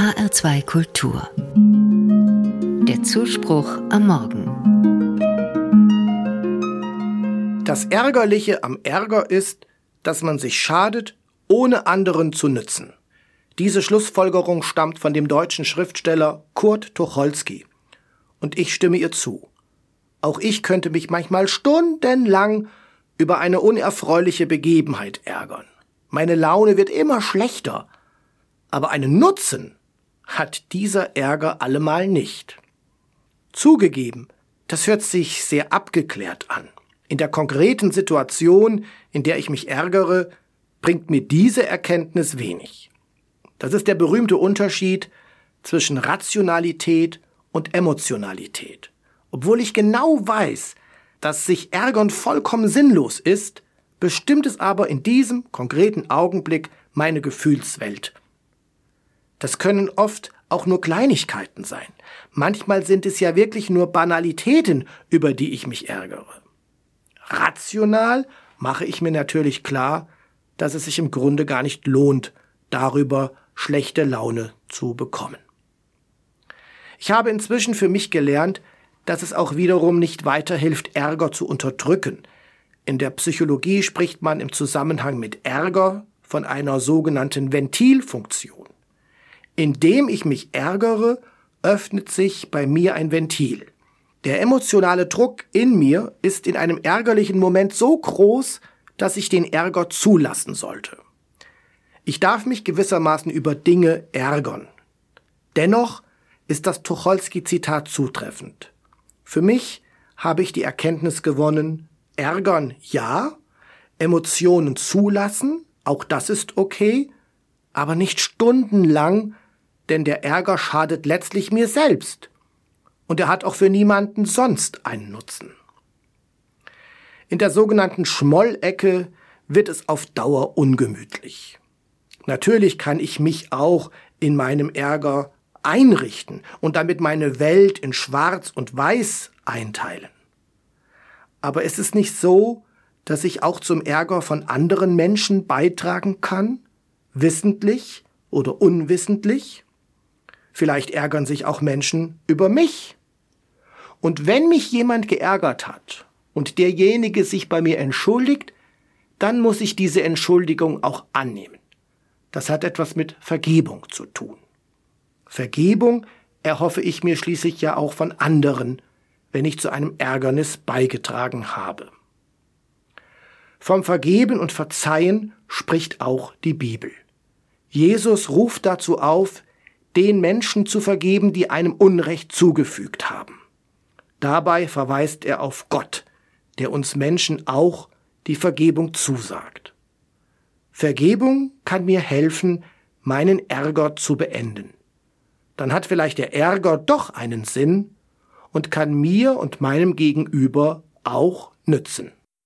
HR2 Kultur. Der Zuspruch am Morgen. Das Ärgerliche am Ärger ist, dass man sich schadet, ohne anderen zu nützen. Diese Schlussfolgerung stammt von dem deutschen Schriftsteller Kurt Tucholsky. Und ich stimme ihr zu. Auch ich könnte mich manchmal stundenlang über eine unerfreuliche Begebenheit ärgern. Meine Laune wird immer schlechter. Aber einen Nutzen hat dieser Ärger allemal nicht. Zugegeben, das hört sich sehr abgeklärt an. In der konkreten Situation, in der ich mich ärgere, bringt mir diese Erkenntnis wenig. Das ist der berühmte Unterschied zwischen Rationalität und Emotionalität. Obwohl ich genau weiß, dass sich Ärgern vollkommen sinnlos ist, bestimmt es aber in diesem konkreten Augenblick meine Gefühlswelt. Das können oft auch nur Kleinigkeiten sein. Manchmal sind es ja wirklich nur Banalitäten, über die ich mich ärgere. Rational mache ich mir natürlich klar, dass es sich im Grunde gar nicht lohnt, darüber schlechte Laune zu bekommen. Ich habe inzwischen für mich gelernt, dass es auch wiederum nicht weiterhilft, Ärger zu unterdrücken. In der Psychologie spricht man im Zusammenhang mit Ärger von einer sogenannten Ventilfunktion. Indem ich mich ärgere, öffnet sich bei mir ein Ventil. Der emotionale Druck in mir ist in einem ärgerlichen Moment so groß, dass ich den Ärger zulassen sollte. Ich darf mich gewissermaßen über Dinge ärgern. Dennoch ist das Tucholsky-Zitat zutreffend. Für mich habe ich die Erkenntnis gewonnen, ärgern ja, Emotionen zulassen, auch das ist okay, aber nicht stundenlang, denn der Ärger schadet letztlich mir selbst. Und er hat auch für niemanden sonst einen Nutzen. In der sogenannten Schmollecke wird es auf Dauer ungemütlich. Natürlich kann ich mich auch in meinem Ärger einrichten und damit meine Welt in Schwarz und Weiß einteilen. Aber ist es nicht so, dass ich auch zum Ärger von anderen Menschen beitragen kann, wissentlich oder unwissentlich? Vielleicht ärgern sich auch Menschen über mich. Und wenn mich jemand geärgert hat und derjenige sich bei mir entschuldigt, dann muss ich diese Entschuldigung auch annehmen. Das hat etwas mit Vergebung zu tun. Vergebung erhoffe ich mir schließlich ja auch von anderen, wenn ich zu einem Ärgernis beigetragen habe. Vom Vergeben und Verzeihen spricht auch die Bibel. Jesus ruft dazu auf, den Menschen zu vergeben, die einem Unrecht zugefügt haben. Dabei verweist er auf Gott, der uns Menschen auch die Vergebung zusagt. Vergebung kann mir helfen, meinen Ärger zu beenden. Dann hat vielleicht der Ärger doch einen Sinn und kann mir und meinem Gegenüber auch nützen.